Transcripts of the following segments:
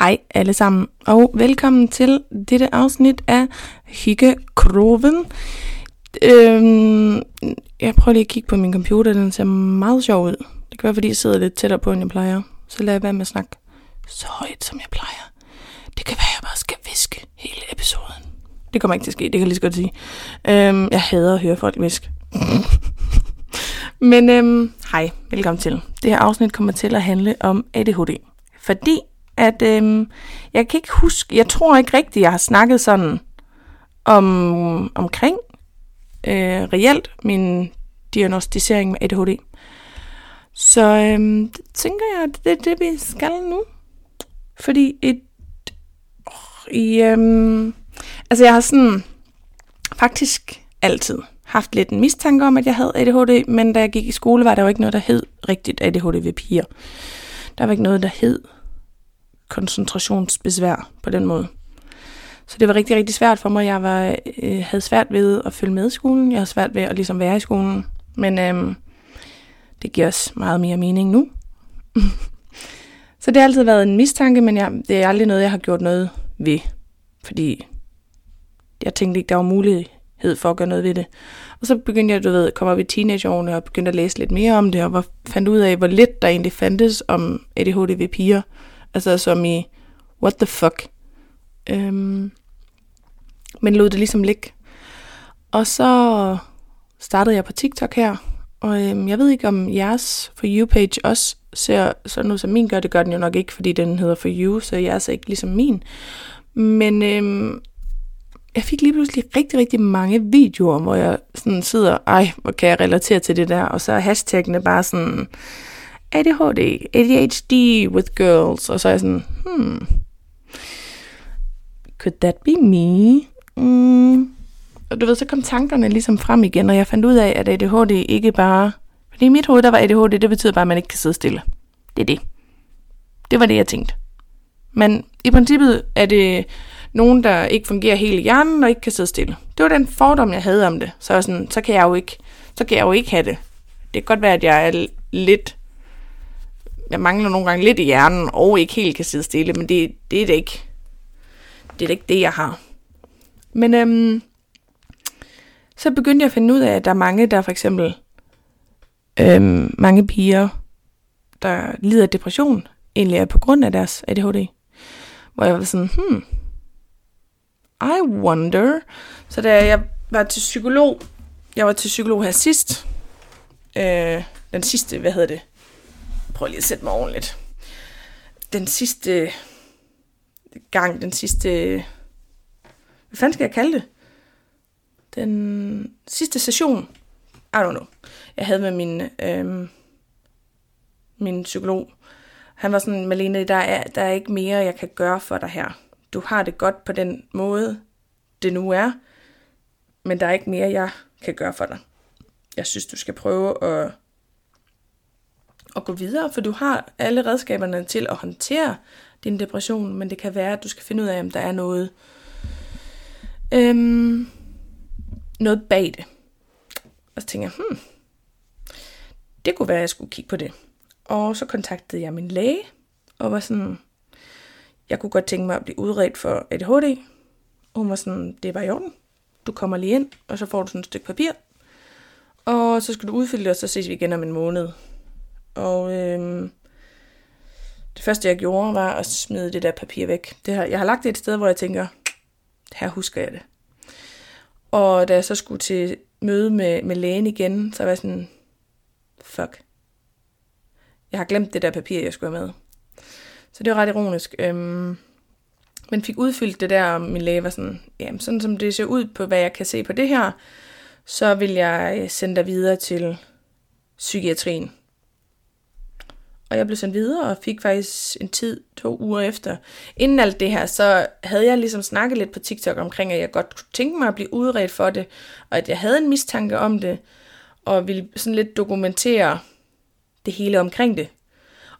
Hej alle sammen, og velkommen til dette afsnit af Hygge Kroven. Øhm, jeg prøver lige at kigge på min computer, den ser meget sjov ud. Det kan være, fordi jeg sidder lidt tættere på, end jeg plejer. Så lad jeg være med at snakke så højt, som jeg plejer. Det kan være, at jeg bare skal viske hele episoden. Det kommer ikke til at ske, det kan jeg lige så godt sige. Øhm, jeg hader at høre folk viske. Men øhm, hej, velkommen til. Det her afsnit kommer til at handle om ADHD. Fordi at øh, jeg kan ikke huske, jeg tror ikke rigtigt, jeg har snakket sådan om, omkring øh, reelt min diagnostisering med ADHD. Så øh, det tænker jeg, at det er det, vi skal nu. Fordi et, oh, i, øhm, altså jeg har sådan faktisk altid haft lidt en mistanke om, at jeg havde ADHD, men da jeg gik i skole, var der jo ikke noget, der hed rigtigt ADHD ved piger. Der var ikke noget, der hed koncentrationsbesvær på den måde. Så det var rigtig, rigtig svært for mig. Jeg var, øh, havde svært ved at følge med i skolen. Jeg havde svært ved at ligesom være i skolen. Men øh, det giver os meget mere mening nu. så det har altid været en mistanke, men jeg, det er aldrig noget, jeg har gjort noget ved. Fordi jeg tænkte ikke, der var mulighed for at gøre noget ved det. Og så begyndte jeg, du ved, komme op i teenageårene og begyndte at læse lidt mere om det, og fandt ud af, hvor lidt der egentlig fandtes om ADHD ved piger. Altså som i, what the fuck. Øhm, men lod det ligesom ligge. Og så startede jeg på TikTok her, og øhm, jeg ved ikke om jeres For You-page også ser sådan ud som min gør. Det gør den jo nok ikke, fordi den hedder For You, så jeres er ikke ligesom min. Men øhm, jeg fik lige pludselig rigtig, rigtig mange videoer, hvor jeg sådan sidder, ej, hvor kan jeg relatere til det der, og så er hashtagene bare sådan, ADHD, ADHD with girls, og så er jeg sådan, hmm, could that be me? Mm. Og du ved, så kom tankerne ligesom frem igen, og jeg fandt ud af, at ADHD ikke bare, fordi i mit hoved, der var ADHD, det betyder bare, at man ikke kan sidde stille. Det er det. Det var det, jeg tænkte. Men i princippet er det nogen, der ikke fungerer helt i hjernen og ikke kan sidde stille. Det var den fordom, jeg havde om det. Så, sådan, så kan jeg jo ikke, så kan jeg jo ikke have det. Det kan godt være, at jeg er lidt jeg mangler nogle gange lidt i hjernen, og ikke helt kan sidde stille, men det, det er det ikke. Det er det ikke det, jeg har. Men øhm, så begyndte jeg at finde ud af, at der er mange, der for eksempel, øhm, mange piger, der lider af depression, egentlig er på grund af deres ADHD. Hvor jeg var sådan, hmm, I wonder. Så da jeg var til psykolog, jeg var til psykolog her sidst, øh, den sidste, hvad hedder det, prøver lige at sætte mig ordentligt. Den sidste gang, den sidste... Hvad fanden skal jeg kalde det? Den sidste session, I don't know, jeg havde med min, øhm, min psykolog. Han var sådan, Malene, der er, der er ikke mere, jeg kan gøre for dig her. Du har det godt på den måde, det nu er, men der er ikke mere, jeg kan gøre for dig. Jeg synes, du skal prøve at at gå videre, for du har alle redskaberne til at håndtere din depression, men det kan være, at du skal finde ud af, om der er noget, øhm, noget bag det. Og så tænker jeg, hmm, det kunne være, at jeg skulle kigge på det. Og så kontaktede jeg min læge, og var sådan, jeg kunne godt tænke mig at blive udredt for ADHD. Og hun var sådan, det var i orden. Du kommer lige ind, og så får du sådan et stykke papir. Og så skal du udfylde det, og så ses vi igen om en måned. Og øhm, det første, jeg gjorde, var at smide det der papir væk. Det her, jeg har lagt det et sted, hvor jeg tænker, her husker jeg det. Og da jeg så skulle til møde med, med lægen igen, så var jeg sådan, fuck. Jeg har glemt det der papir, jeg skulle have med. Så det var ret ironisk. Øhm, men fik udfyldt det der, og min læge var sådan, jamen sådan som det ser ud på, hvad jeg kan se på det her, så vil jeg øh, sende dig videre til psykiatrien. Og jeg blev sendt videre og fik faktisk en tid to uger efter. Inden alt det her, så havde jeg ligesom snakket lidt på TikTok omkring, at jeg godt kunne tænke mig at blive udredt for det, og at jeg havde en mistanke om det, og ville sådan lidt dokumentere det hele omkring det.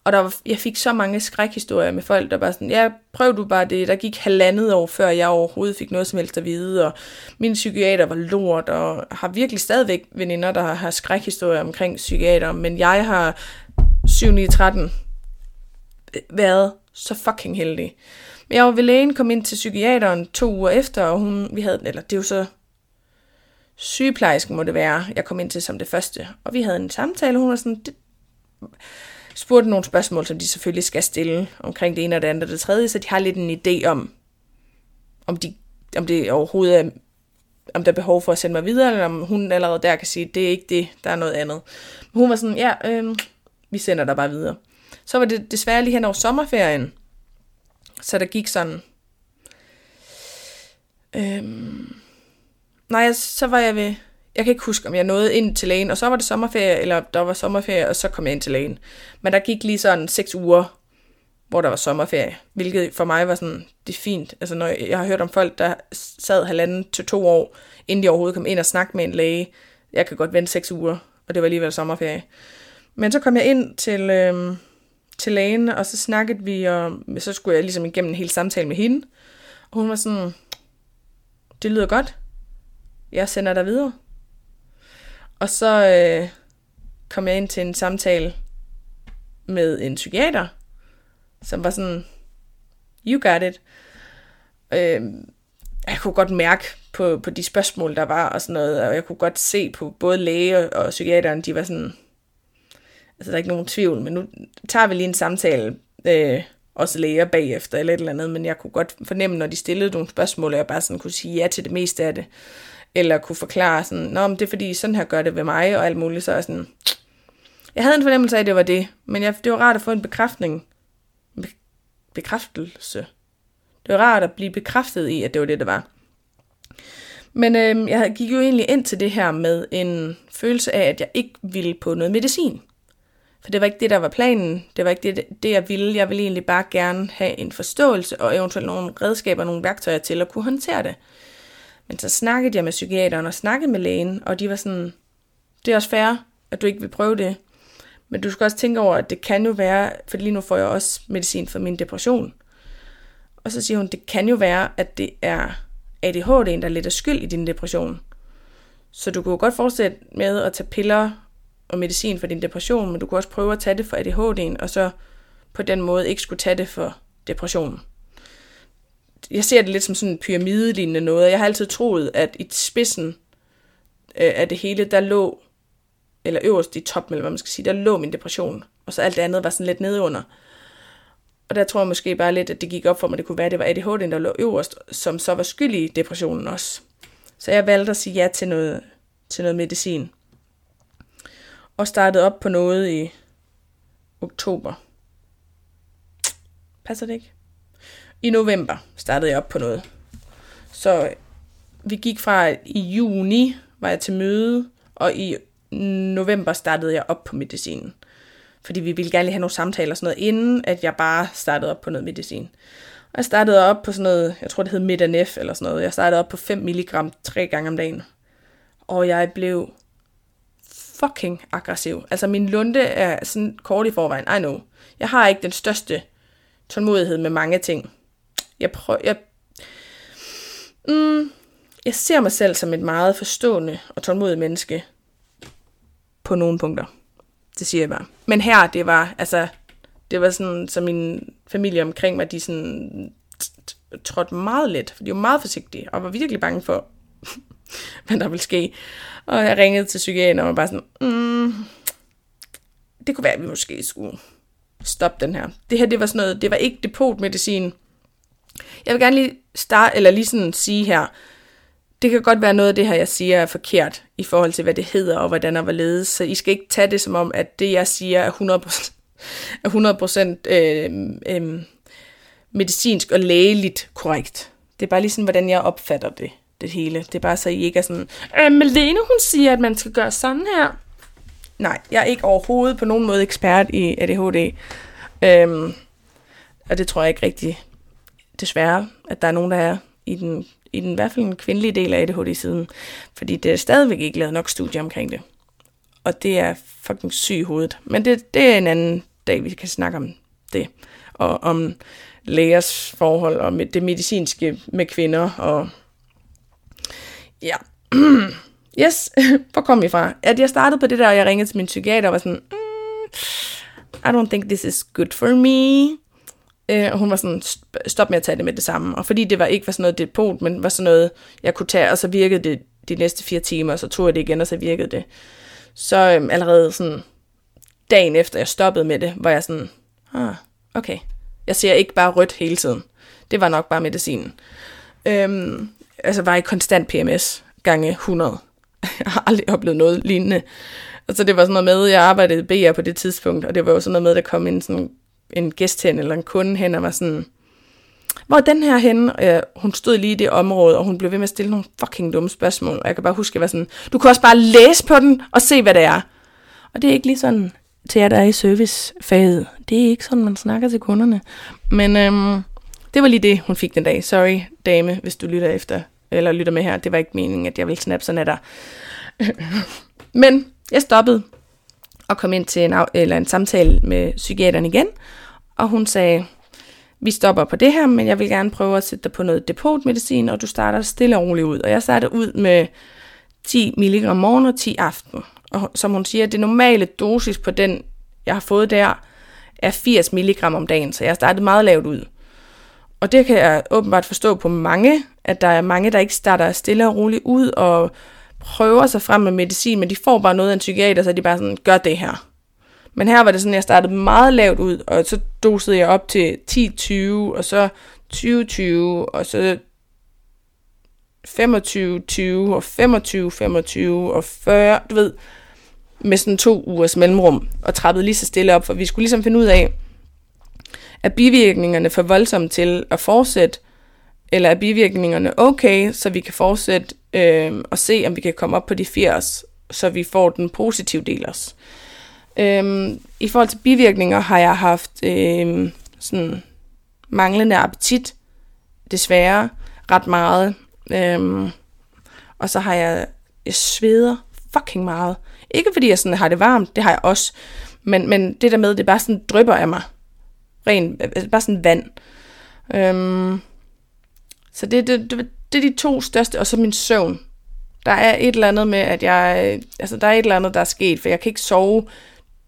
Og der var, jeg fik så mange skrækhistorier med folk, der bare sådan, ja, prøv du bare det. Der gik halvandet år, før jeg overhovedet fik noget som helst at vide, og min psykiater var lort, og har virkelig stadigvæk veninder, der har skrækhistorier omkring psykiater, men jeg har 7 9 13 været Så fucking heldig. Men jeg var ved lægen, kom ind til psykiateren to uger efter, og hun, vi havde, eller det er jo så sygeplejersken må det være, jeg kom ind til som det første. Og vi havde en samtale, og hun var sådan, det, spurgte nogle spørgsmål, som de selvfølgelig skal stille omkring det ene og det andet og det tredje, så de har lidt en idé om, om, de, om det overhovedet er, om der er behov for at sende mig videre, eller om hun allerede der kan sige, det er ikke det, der er noget andet. Men hun var sådan, ja, øh, vi sender dig bare videre. Så var det desværre lige hen over sommerferien, så der gik sådan, øhm, nej, så var jeg ved, jeg kan ikke huske, om jeg nåede ind til lægen, og så var det sommerferie, eller der var sommerferie, og så kom jeg ind til lægen. Men der gik lige sådan seks uger, hvor der var sommerferie, hvilket for mig var sådan, det er fint. Altså når jeg, jeg har hørt om folk, der sad halvanden til to år, inden de overhovedet kom ind og snakkede med en læge. Jeg kan godt vente seks uger, og det var alligevel sommerferie. Men så kom jeg ind til, øh, til lægen, og så snakkede vi, og så skulle jeg ligesom igennem en hel samtale med hende. Og hun var sådan, det lyder godt. Jeg sender dig videre. Og så øh, kom jeg ind til en samtale med en psykiater, som var sådan, you got it. Øh, jeg kunne godt mærke på, på de spørgsmål, der var og sådan noget, og jeg kunne godt se på både læge og psykiateren, de var sådan, altså der er ikke nogen tvivl, men nu tager vi lige en samtale, øh, også læger bagefter eller et eller andet, men jeg kunne godt fornemme, når de stillede nogle spørgsmål, at jeg bare sådan kunne sige ja til det meste af det eller kunne forklare sådan, Nå, men det er fordi, sådan her gør det ved mig, og alt muligt, så er sådan, jeg havde en fornemmelse af, at det var det, men jeg, det var rart at få en bekræftning, be, bekræftelse. Det var rart at blive bekræftet i, at det var det, det var. Men øh, jeg gik jo egentlig ind til det her med en følelse af, at jeg ikke ville på noget medicin. For det var ikke det, der var planen. Det var ikke det, det jeg ville. Jeg ville egentlig bare gerne have en forståelse og eventuelt nogle redskaber, nogle værktøjer til at kunne håndtere det. Men så snakkede jeg med psykiateren og snakkede med lægen, og de var sådan, det er også fair, at du ikke vil prøve det. Men du skal også tænke over, at det kan jo være, for lige nu får jeg også medicin for min depression. Og så siger hun, det kan jo være, at det er ADHD'en, der lidt er skyld i din depression. Så du kunne godt fortsætte med at tage piller og medicin for din depression, men du kunne også prøve at tage det for ADHD'en, og så på den måde ikke skulle tage det for depressionen jeg ser det lidt som sådan en pyramidelignende noget. Jeg har altid troet, at i spidsen øh, af det hele, der lå, eller øverst i toppen, eller hvad man skal sige, der lå min depression. Og så alt det andet var sådan lidt nedunder. Og der tror jeg måske bare lidt, at det gik op for mig, det kunne være, at det var ADHD, der lå øverst, som så var skyld i depressionen også. Så jeg valgte at sige ja til noget, til noget medicin. Og startede op på noget i oktober. Passer det ikke? i november startede jeg op på noget. Så øh, vi gik fra øh, i juni, var jeg til møde, og i november startede jeg op på medicinen. Fordi vi ville gerne lige have nogle samtaler og sådan noget, inden at jeg bare startede op på noget medicin. Og jeg startede op på sådan noget, jeg tror det hed Medanef eller sådan noget. Jeg startede op på 5 mg tre gange om dagen. Og jeg blev fucking aggressiv. Altså min lunde er sådan kort i forvejen, I know. Jeg har ikke den største tålmodighed med mange ting. Jeg prøver, jeg, mm, jeg ser mig selv som et meget forstående og tålmodigt menneske på nogle punkter. Det siger jeg bare. Men her, det var, altså, det var sådan, så min familie omkring mig, de sådan trådte meget let, for de var meget forsigtige, og var virkelig bange for, hvad der ville ske. Og jeg ringede til psykiateren og var bare sådan, mm, det kunne være, at vi måske skulle stoppe den her. Det her, det var sådan noget, det var ikke depotmedicin, jeg vil gerne lige starte, eller lige sådan sige her, det kan godt være noget af det her, jeg siger, er forkert i forhold til, hvad det hedder og hvordan og hvorledes. Så I skal ikke tage det som om, at det, jeg siger, er 100%, er 100% øh, øh, medicinsk og lægeligt korrekt. Det er bare lige sådan, hvordan jeg opfatter det, det hele. Det er bare så, I ikke er sådan, øh, Malene, hun siger, at man skal gøre sådan her. Nej, jeg er ikke overhovedet på nogen måde ekspert i ADHD. Øhm, og det tror jeg ikke rigtig desværre, at der er nogen, der er i den, i den i hvert fald en kvindelige del af ADHD-siden. Fordi det er stadigvæk ikke lavet nok studier omkring det. Og det er fucking syg i hovedet. Men det, det er en anden dag, vi kan snakke om det. Og om lægers forhold og med det medicinske med kvinder. Og ja. yes, hvor kom jeg fra? At jeg startede på det der, og jeg ringede til min psykiater og var sådan, mm, I don't think this is good for me. Øh, og hun var sådan, stop med at tage det med det samme. Og fordi det var ikke var sådan noget depot, men var sådan noget, jeg kunne tage, og så virkede det de næste fire timer, og så tog jeg det igen, og så virkede det. Så øhm, allerede sådan dagen efter jeg stoppede med det, var jeg sådan, ah, okay, jeg ser ikke bare rødt hele tiden. Det var nok bare medicinen. Øhm, altså var i konstant PMS gange 100. Jeg har aldrig oplevet noget lignende. Og så det var sådan noget med, jeg arbejdede i BR på det tidspunkt, og det var jo sådan noget med, der kom en, sådan, en gæst hen, eller en kunde hen, og var sådan, hvor er den her henne? Og jeg, hun stod lige i det område, og hun blev ved med at stille nogle fucking dumme spørgsmål. Og jeg kan bare huske, at jeg var sådan, du kan også bare læse på den, og se, hvad det er. Og det er ikke lige sådan, til jer, der er i servicefaget. Det er ikke sådan, man snakker til kunderne. Men øhm, det var lige det, hun fik den dag. Sorry, dame, hvis du lytter efter, eller lytter med her. Det var ikke meningen, at jeg ville snappe sådan af dig. Men jeg stoppede og kom ind til en, eller en samtale med psykiateren igen, og hun sagde, vi stopper på det her, men jeg vil gerne prøve at sætte dig på noget depotmedicin, og du starter stille og roligt ud. Og jeg startede ud med 10 mg om morgen og 10 aften. Og som hun siger, det normale dosis på den, jeg har fået der, er 80 mg om dagen, så jeg startede meget lavt ud. Og det kan jeg åbenbart forstå på mange, at der er mange, der ikke starter stille og roligt ud og prøver sig frem med medicin, men de får bare noget af en psykiater, så de bare sådan, gør det her. Men her var det sådan, at jeg startede meget lavt ud, og så dosede jeg op til 10-20, og så 20-20, og så 25-20, og 25-25, og 40, du ved, med sådan to ugers mellemrum, og trappede lige så stille op, for vi skulle ligesom finde ud af, er bivirkningerne for voldsomme til at fortsætte, eller er bivirkningerne okay, så vi kan fortsætte øh, og se, om vi kan komme op på de 80, så vi får den positive del også. Øh, I forhold til bivirkninger har jeg haft øh, sådan manglende appetit, desværre, ret meget. Øh, og så har jeg, jeg sveder fucking meget. Ikke fordi jeg sådan har det varmt, det har jeg også. Men, men det der med, det bare sådan drypper af mig. Ren, altså bare sådan vand. Øhm, så det, det, det, det er de to største, og så min søvn. Der er et eller andet med, at jeg, altså der er et eller andet, der er sket, for jeg kan ikke sove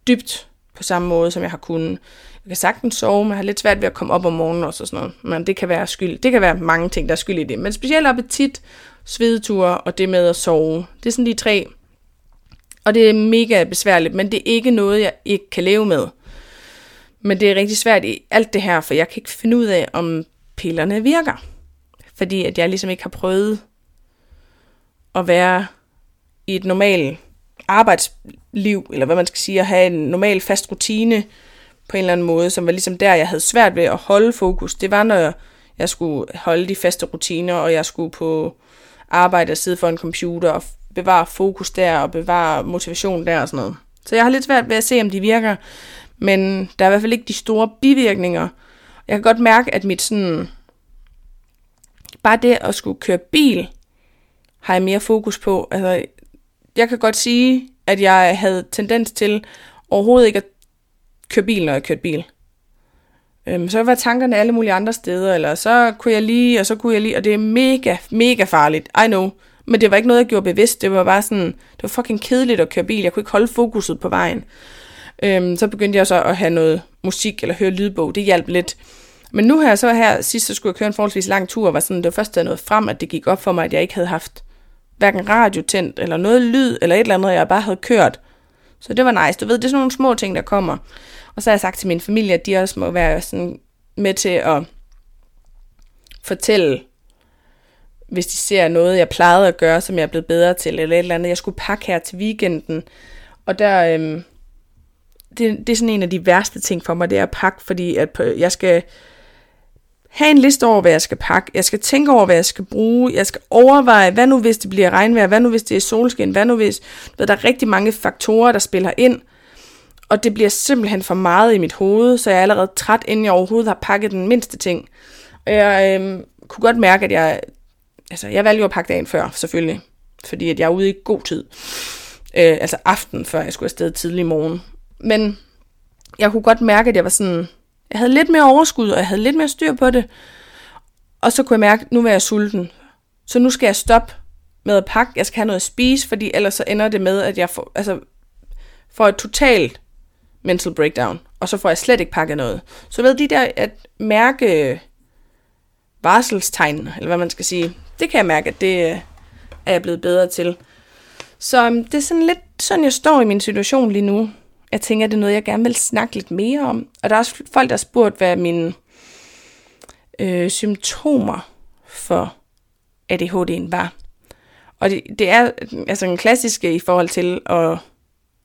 dybt på samme måde, som jeg har kunnet. Jeg kan sagtens sove, men jeg har lidt svært ved at komme op om morgenen også og sådan noget. Men det kan være skyld. Det kan være mange ting, der er skyld i det. Men specielt appetit, svedeture og det med at sove. Det er sådan de tre. Og det er mega besværligt, men det er ikke noget, jeg ikke kan leve med. Men det er rigtig svært i alt det her, for jeg kan ikke finde ud af, om pillerne virker. Fordi at jeg ligesom ikke har prøvet at være i et normalt arbejdsliv, eller hvad man skal sige, at have en normal fast rutine på en eller anden måde, som var ligesom der, jeg havde svært ved at holde fokus. Det var, når jeg skulle holde de faste rutiner, og jeg skulle på arbejde og sidde for en computer og bevare fokus der, og bevare motivation der og sådan noget. Så jeg har lidt svært ved at se, om de virker, men der er i hvert fald ikke de store bivirkninger. Jeg kan godt mærke, at mit sådan... Bare det at skulle køre bil, har jeg mere fokus på. Altså, jeg kan godt sige, at jeg havde tendens til overhovedet ikke at køre bil, når jeg kørte bil. Øhm, så var tankerne alle mulige andre steder, eller så kunne jeg lige, og så kunne jeg lige, og det er mega, mega farligt, I know. Men det var ikke noget, jeg gjorde bevidst, det var bare sådan, det var fucking kedeligt at køre bil, jeg kunne ikke holde fokuset på vejen. Øhm, så begyndte jeg så at have noget musik, eller høre lydbog, det hjalp lidt. Men nu her, så her sidst, så skulle jeg køre en forholdsvis lang tur, var sådan, det var først, der noget frem, at det gik op for mig, at jeg ikke havde haft hverken radio tændt, eller noget lyd, eller et eller andet, jeg bare havde kørt. Så det var nice. Du ved, det er sådan nogle små ting, der kommer. Og så har jeg sagt til min familie, at de også må være sådan med til at fortælle, hvis de ser noget, jeg plejede at gøre, som jeg er blevet bedre til, eller et eller andet, jeg skulle pakke her til weekenden. Og der, øhm, det, det er sådan en af de værste ting for mig, det er at pakke, fordi at jeg skal have en liste over, hvad jeg skal pakke. Jeg skal tænke over, hvad jeg skal bruge. Jeg skal overveje, hvad nu hvis det bliver regnvejr? Hvad nu hvis det er solskin? Hvad nu hvis... Ved, der er rigtig mange faktorer, der spiller ind. Og det bliver simpelthen for meget i mit hoved, så jeg er allerede træt, inden jeg overhovedet har pakket den mindste ting. Og jeg øhm, kunne godt mærke, at jeg... Altså, jeg valgte jo at pakke dagen før, selvfølgelig. Fordi at jeg er ude i god tid. Øh, altså aften, før jeg skulle afsted tidlig morgen. Men jeg kunne godt mærke, at jeg var sådan jeg havde lidt mere overskud, og jeg havde lidt mere styr på det. Og så kunne jeg mærke, at nu var jeg sulten. Så nu skal jeg stoppe med at pakke. Jeg skal have noget at spise, fordi ellers så ender det med, at jeg får, altså, får et totalt mental breakdown. og så får jeg slet ikke pakket noget. Så ved de der at mærke varselstegn, eller hvad man skal sige, det kan jeg mærke, at det øh, er jeg blevet bedre til. Så øhm, det er sådan lidt sådan, jeg står i min situation lige nu. Jeg tænker, det er noget, jeg gerne vil snakke lidt mere om. Og der er også folk, der har spurgt, hvad mine øh, symptomer for ADHD'en var. Og det, det er altså en klassiske i forhold til at,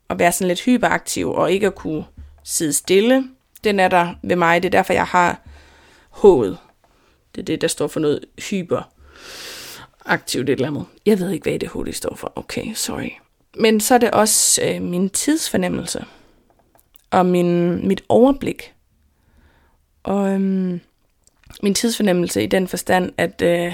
at være sådan lidt hyperaktiv og ikke at kunne sidde stille. Den er der ved mig. Det er derfor, jeg har hovedet. Det er det, der står for noget hyper aktivt et eller andet. Jeg ved ikke, hvad ADHD står for. Okay, sorry. Men så er det også øh, min tidsfornemmelse og min, mit overblik. Og øhm, min tidsfornemmelse i den forstand, at, øh,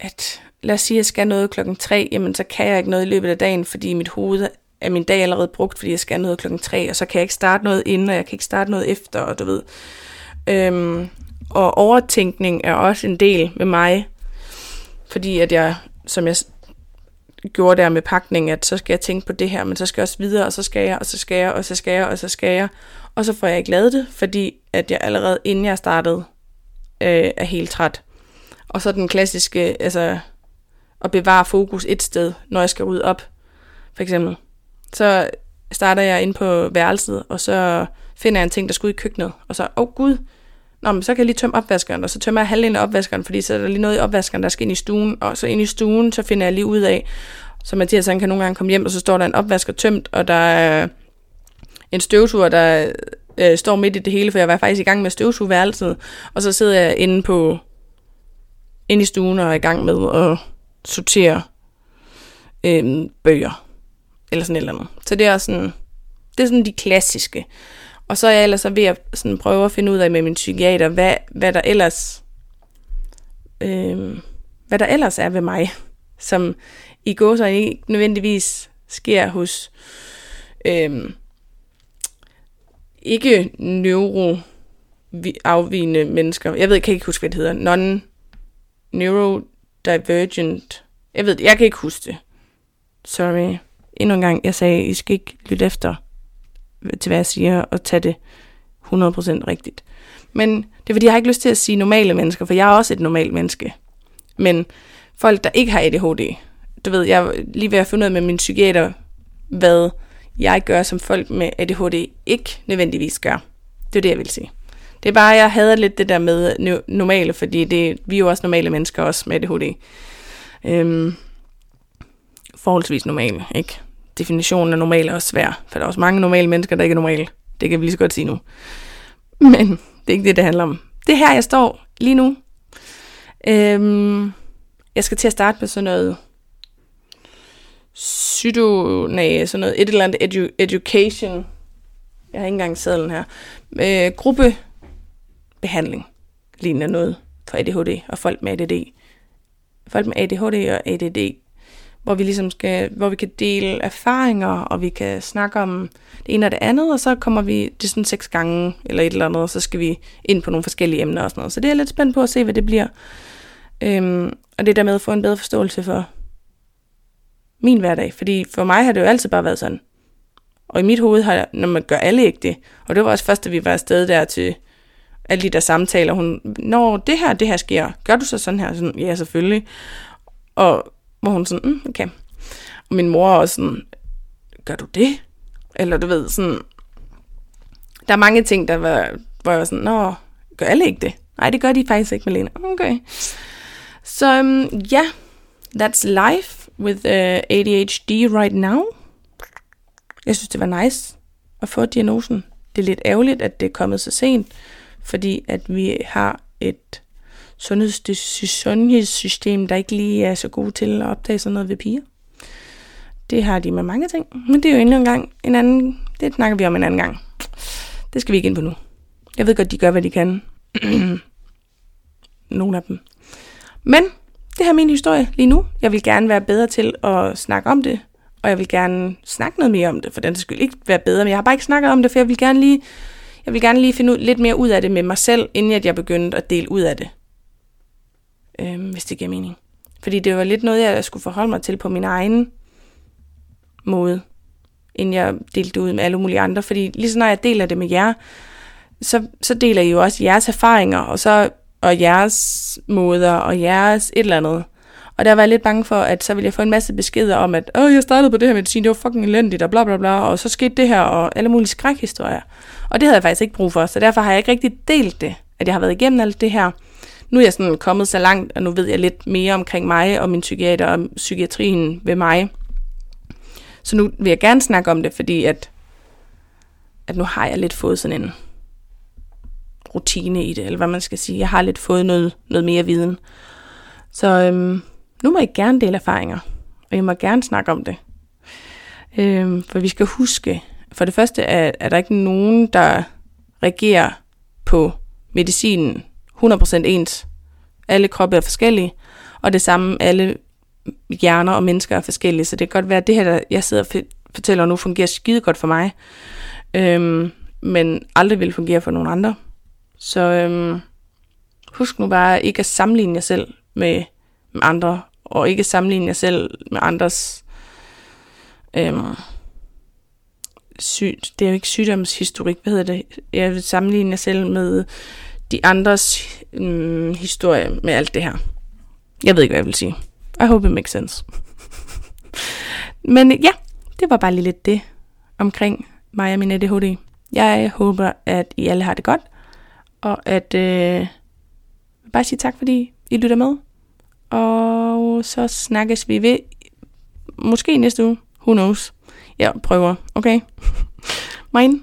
at lad os sige, at jeg skal noget klokken 3, jamen så kan jeg ikke noget i løbet af dagen, fordi mit hoved er min dag allerede brugt, fordi jeg skal noget klokken 3, og så kan jeg ikke starte noget inden, og jeg kan ikke starte noget efter, og du ved. Øhm, og overtænkning er også en del med mig, fordi at jeg, som jeg gjorde der med pakning, at så skal jeg tænke på det her, men så skal jeg også videre, og så skal jeg, og så skal jeg, og så skal jeg, og så skal jeg, og så får jeg ikke lavet det, fordi at jeg allerede inden jeg startede, øh, er helt træt. Og så den klassiske, altså at bevare fokus et sted, når jeg skal rydde op, for eksempel. Så starter jeg ind på værelset, og så finder jeg en ting, der skulle i køkkenet, og så, åh oh, gud, Nå, men så kan jeg lige tømme opvaskeren, og så tømmer jeg halvdelen af opvaskeren, fordi så er der lige noget i opvaskeren, der skal ind i stuen, og så ind i stuen, så finder jeg lige ud af, så Mathias han kan nogle gange komme hjem, og så står der en opvasker tømt, og der er en støvsuger, der øh, står midt i det hele, for jeg var faktisk i gang med støvsugeværelset, og så sidder jeg inde på inde i stuen og er i gang med at sortere øh, bøger, eller sådan et eller andet. Så det er sådan, det er sådan de klassiske. Og så er jeg ellers ved at sådan prøve at finde ud af med min psykiater, hvad, hvad der ellers øh, hvad der ellers er ved mig, som i går så ikke nødvendigvis sker hos øh, ikke neuroafvigende mennesker. Jeg ved, jeg kan ikke huske, hvad det hedder. Non neurodivergent. Jeg ved jeg kan ikke huske det. Sorry. Endnu en gang, jeg sagde, I skal ikke lytte efter til, hvad jeg siger, og tage det 100% rigtigt. Men det er fordi, jeg har ikke lyst til at sige normale mennesker, for jeg er også et normalt menneske. Men folk, der ikke har ADHD, du ved, jeg lige ved at finde ud af med min psykiater, hvad jeg gør, som folk med ADHD ikke nødvendigvis gør. Det er det, jeg vil sige. Det er bare, jeg hader lidt det der med normale, fordi det, vi er jo også normale mennesker, også med ADHD. Øhm, forholdsvis normale, ikke? Definitionen af normal er også svær, for der er også mange normale mennesker, der ikke er normale. Det kan vi lige så godt sige nu. Men det er ikke det, det handler om. Det er her, jeg står lige nu. Øhm, jeg skal til at starte med sådan noget pseudo, nej, sådan noget, et eller andet edu, education. Jeg har ikke engang sadlen her. Øh, gruppebehandling ligner noget for ADHD og folk med ADD. Folk med ADHD og ADD hvor vi ligesom skal, hvor vi kan dele erfaringer, og vi kan snakke om det ene og det andet, og så kommer vi, det er sådan seks gange, eller et eller andet, og så skal vi ind på nogle forskellige emner og sådan noget. Så det er jeg lidt spændt på at se, hvad det bliver. Øhm, og det der med at få en bedre forståelse for min hverdag, fordi for mig har det jo altid bare været sådan. Og i mit hoved har, når man gør alle ikke det, og det var også først, da vi var afsted der til alle de der samtaler, hun, når det her, det her sker, gør du så sådan her? Sådan, ja, selvfølgelig. Og hvor hun sådan, mm, okay. Og min mor er også sådan, gør du det? Eller du ved, sådan, der er mange ting, der var, hvor jeg var sådan, nå, gør alle ikke det? Nej, det gør de faktisk ikke, Malene. Okay. Så um, ja, yeah, that's life with øh, uh, ADHD right now. Jeg synes, det var nice at få diagnosen. Det er lidt ærgerligt, at det er kommet så sent, fordi at vi har et sundhedssystem, der ikke lige er så god til at opdage sådan noget ved piger. Det har de med mange ting, men det er jo endnu en gang en anden, det snakker vi om en anden gang. Det skal vi ikke ind på nu. Jeg ved godt, de gør, hvad de kan. Nogle af dem. Men det her er min historie lige nu. Jeg vil gerne være bedre til at snakke om det, og jeg vil gerne snakke noget mere om det, for den skal ikke være bedre, men jeg har bare ikke snakket om det, for jeg vil gerne lige, jeg vil gerne lige finde ud, lidt mere ud af det med mig selv, inden jeg begyndte at dele ud af det øh, hvis det giver mening. Fordi det var lidt noget, jeg skulle forholde mig til på min egen måde. inden jeg delte det ud med alle mulige andre. Fordi lige så når jeg deler det med jer, så, så deler I jo også jeres erfaringer, og så og jeres måder, og jeres et eller andet. Og der var jeg lidt bange for, at så ville jeg få en masse beskeder om, at Åh, jeg startede på det her medicin, det var fucking elendigt, og bla bla bla, og så skete det her, og alle mulige skrækhistorier. Og det havde jeg faktisk ikke brug for, så derfor har jeg ikke rigtig delt det, at jeg har været igennem alt det her. Nu er jeg sådan kommet så langt, og nu ved jeg lidt mere omkring mig og min psykiater og psykiatrien ved mig. Så nu vil jeg gerne snakke om det, fordi at, at nu har jeg lidt fået sådan en rutine i det, eller hvad man skal sige. Jeg har lidt fået noget, noget mere viden. Så øhm, nu må I gerne dele erfaringer, og I må gerne snakke om det. Øhm, for vi skal huske, for det første er, er der ikke nogen, der reagerer på medicinen 100% ens. Alle kroppe er forskellige, og det samme alle hjerner og mennesker er forskellige, så det kan godt være, at det her, der jeg sidder og fortæller nu, fungerer skide godt for mig, øhm, men aldrig vil fungere for nogen andre. Så øhm, husk nu bare ikke at sammenligne jer selv med, med andre, og ikke sammenligne jer selv med andres øhm, syg, det er jo ikke sygdomshistorik, hvad hedder det? Jeg vil sammenligne jer selv med de andres øhm, historie med alt det her. Jeg ved ikke, hvad jeg vil sige. I hope it makes sense. Men ja, det var bare lige lidt det omkring mig og min ADHD. Jeg håber, at I alle har det godt, og at øh, bare sige tak, fordi I lytter med. Og så snakkes vi ved, måske næste uge, who knows. Jeg prøver, okay? Mine.